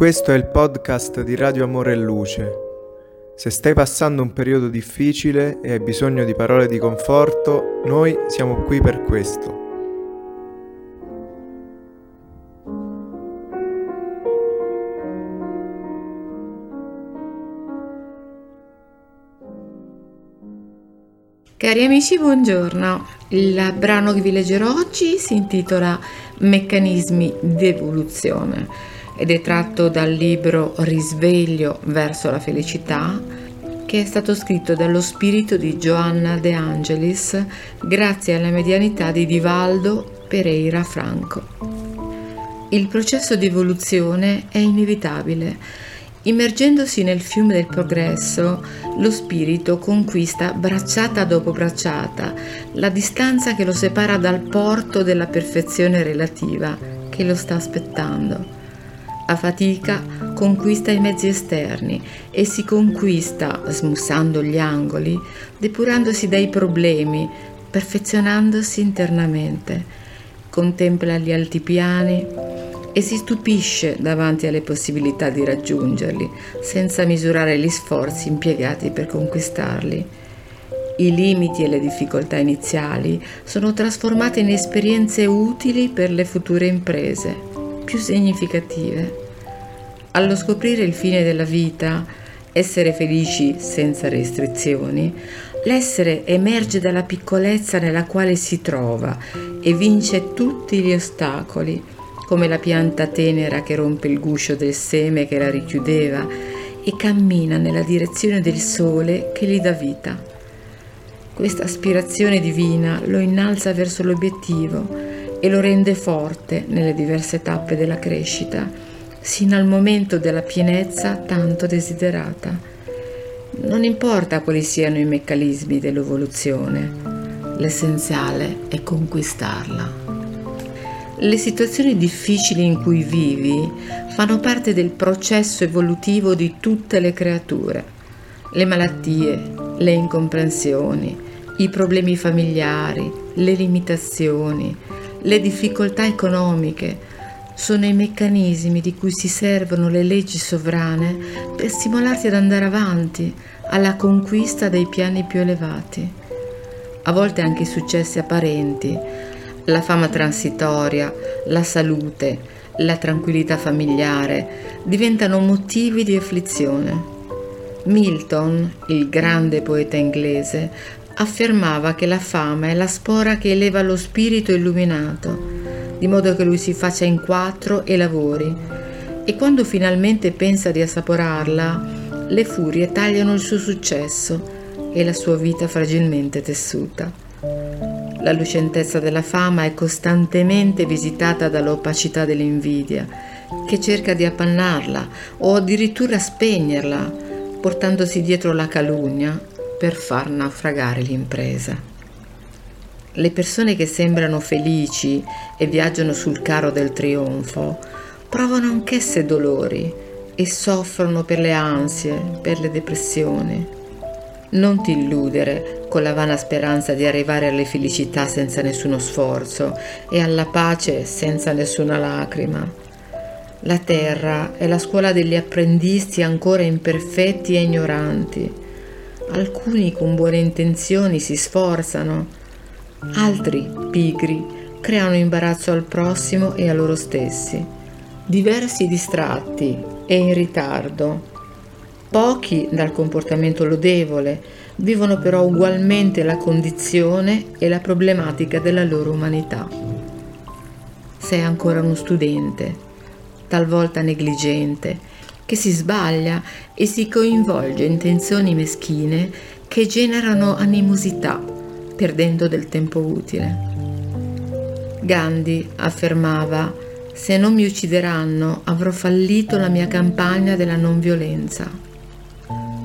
Questo è il podcast di Radio Amore e Luce. Se stai passando un periodo difficile e hai bisogno di parole di conforto, noi siamo qui per questo. Cari amici, buongiorno. Il brano che vi leggerò oggi si intitola Meccanismi d'evoluzione ed è tratto dal libro Risveglio verso la felicità che è stato scritto dallo spirito di Joanna De Angelis grazie alla medianità di Divaldo Pereira Franco. Il processo di evoluzione è inevitabile Immergendosi nel fiume del progresso, lo spirito conquista bracciata dopo bracciata la distanza che lo separa dal porto della perfezione relativa che lo sta aspettando. A fatica conquista i mezzi esterni e si conquista smussando gli angoli, depurandosi dai problemi, perfezionandosi internamente. Contempla gli altipiani, e si stupisce davanti alle possibilità di raggiungerli, senza misurare gli sforzi impiegati per conquistarli. I limiti e le difficoltà iniziali sono trasformate in esperienze utili per le future imprese, più significative. Allo scoprire il fine della vita, essere felici senza restrizioni, l'essere emerge dalla piccolezza nella quale si trova e vince tutti gli ostacoli come la pianta tenera che rompe il guscio del seme che la richiudeva e cammina nella direzione del sole che gli dà vita. Questa aspirazione divina lo innalza verso l'obiettivo e lo rende forte nelle diverse tappe della crescita, sino al momento della pienezza tanto desiderata. Non importa quali siano i meccanismi dell'evoluzione, l'essenziale è conquistarla. Le situazioni difficili in cui vivi fanno parte del processo evolutivo di tutte le creature. Le malattie, le incomprensioni, i problemi familiari, le limitazioni, le difficoltà economiche sono i meccanismi di cui si servono le leggi sovrane per stimolarti ad andare avanti alla conquista dei piani più elevati. A volte anche i successi apparenti la fama transitoria, la salute, la tranquillità familiare diventano motivi di afflizione. Milton, il grande poeta inglese, affermava che la fama è la spora che eleva lo spirito illuminato, di modo che lui si faccia in quattro e lavori, e quando finalmente pensa di assaporarla, le furie tagliano il suo successo e la sua vita fragilmente tessuta. La lucentezza della fama è costantemente visitata dall'opacità dell'invidia, che cerca di appannarla o addirittura spegnerla, portandosi dietro la calunnia per far naufragare l'impresa. Le persone che sembrano felici e viaggiano sul carro del trionfo provano anch'esse dolori e soffrono per le ansie, per le depressioni. Non ti illudere con la vana speranza di arrivare alle felicità senza nessuno sforzo e alla pace senza nessuna lacrima. La terra è la scuola degli apprendisti ancora imperfetti e ignoranti. Alcuni con buone intenzioni si sforzano, altri, pigri, creano imbarazzo al prossimo e a loro stessi. Diversi distratti e in ritardo Pochi dal comportamento lodevole vivono però ugualmente la condizione e la problematica della loro umanità. Sei ancora uno studente, talvolta negligente, che si sbaglia e si coinvolge in tensioni meschine che generano animosità, perdendo del tempo utile. Gandhi affermava se non mi uccideranno avrò fallito la mia campagna della non violenza.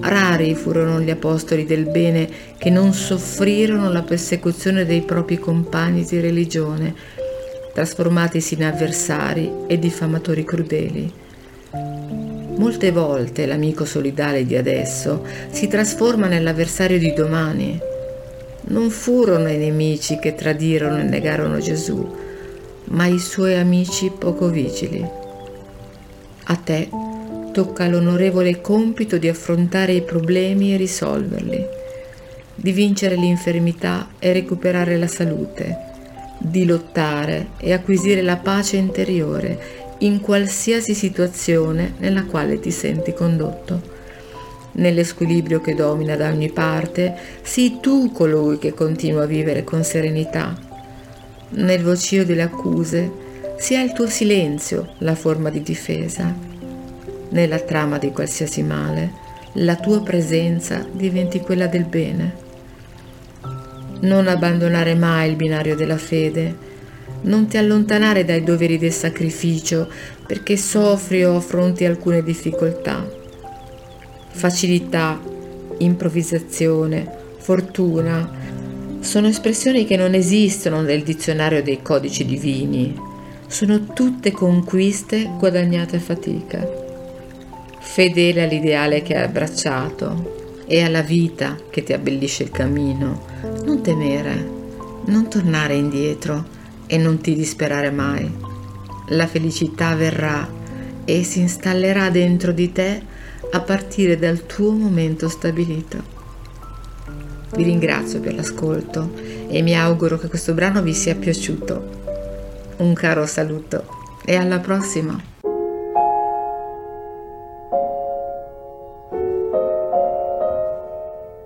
Rari furono gli apostoli del bene che non soffrirono la persecuzione dei propri compagni di religione, trasformatisi in avversari e diffamatori crudeli. Molte volte l'amico solidale di adesso si trasforma nell'avversario di domani. Non furono i nemici che tradirono e negarono Gesù, ma i suoi amici poco vigili. A te tocca l'onorevole compito di affrontare i problemi e risolverli, di vincere l'infermità e recuperare la salute, di lottare e acquisire la pace interiore in qualsiasi situazione nella quale ti senti condotto. Nell'e squilibrio che domina da ogni parte, sii tu colui che continua a vivere con serenità. Nel vocio delle accuse, sia il tuo silenzio la forma di difesa. Nella trama di qualsiasi male, la tua presenza diventi quella del bene. Non abbandonare mai il binario della fede, non ti allontanare dai doveri del sacrificio perché soffri o affronti alcune difficoltà. Facilità, improvvisazione, fortuna sono espressioni che non esistono nel dizionario dei codici divini, sono tutte conquiste guadagnate a fatica. Fedele all'ideale che hai abbracciato e alla vita che ti abbellisce il cammino, non temere, non tornare indietro e non ti disperare mai. La felicità verrà e si installerà dentro di te a partire dal tuo momento stabilito. Vi ringrazio per l'ascolto e mi auguro che questo brano vi sia piaciuto. Un caro saluto e alla prossima!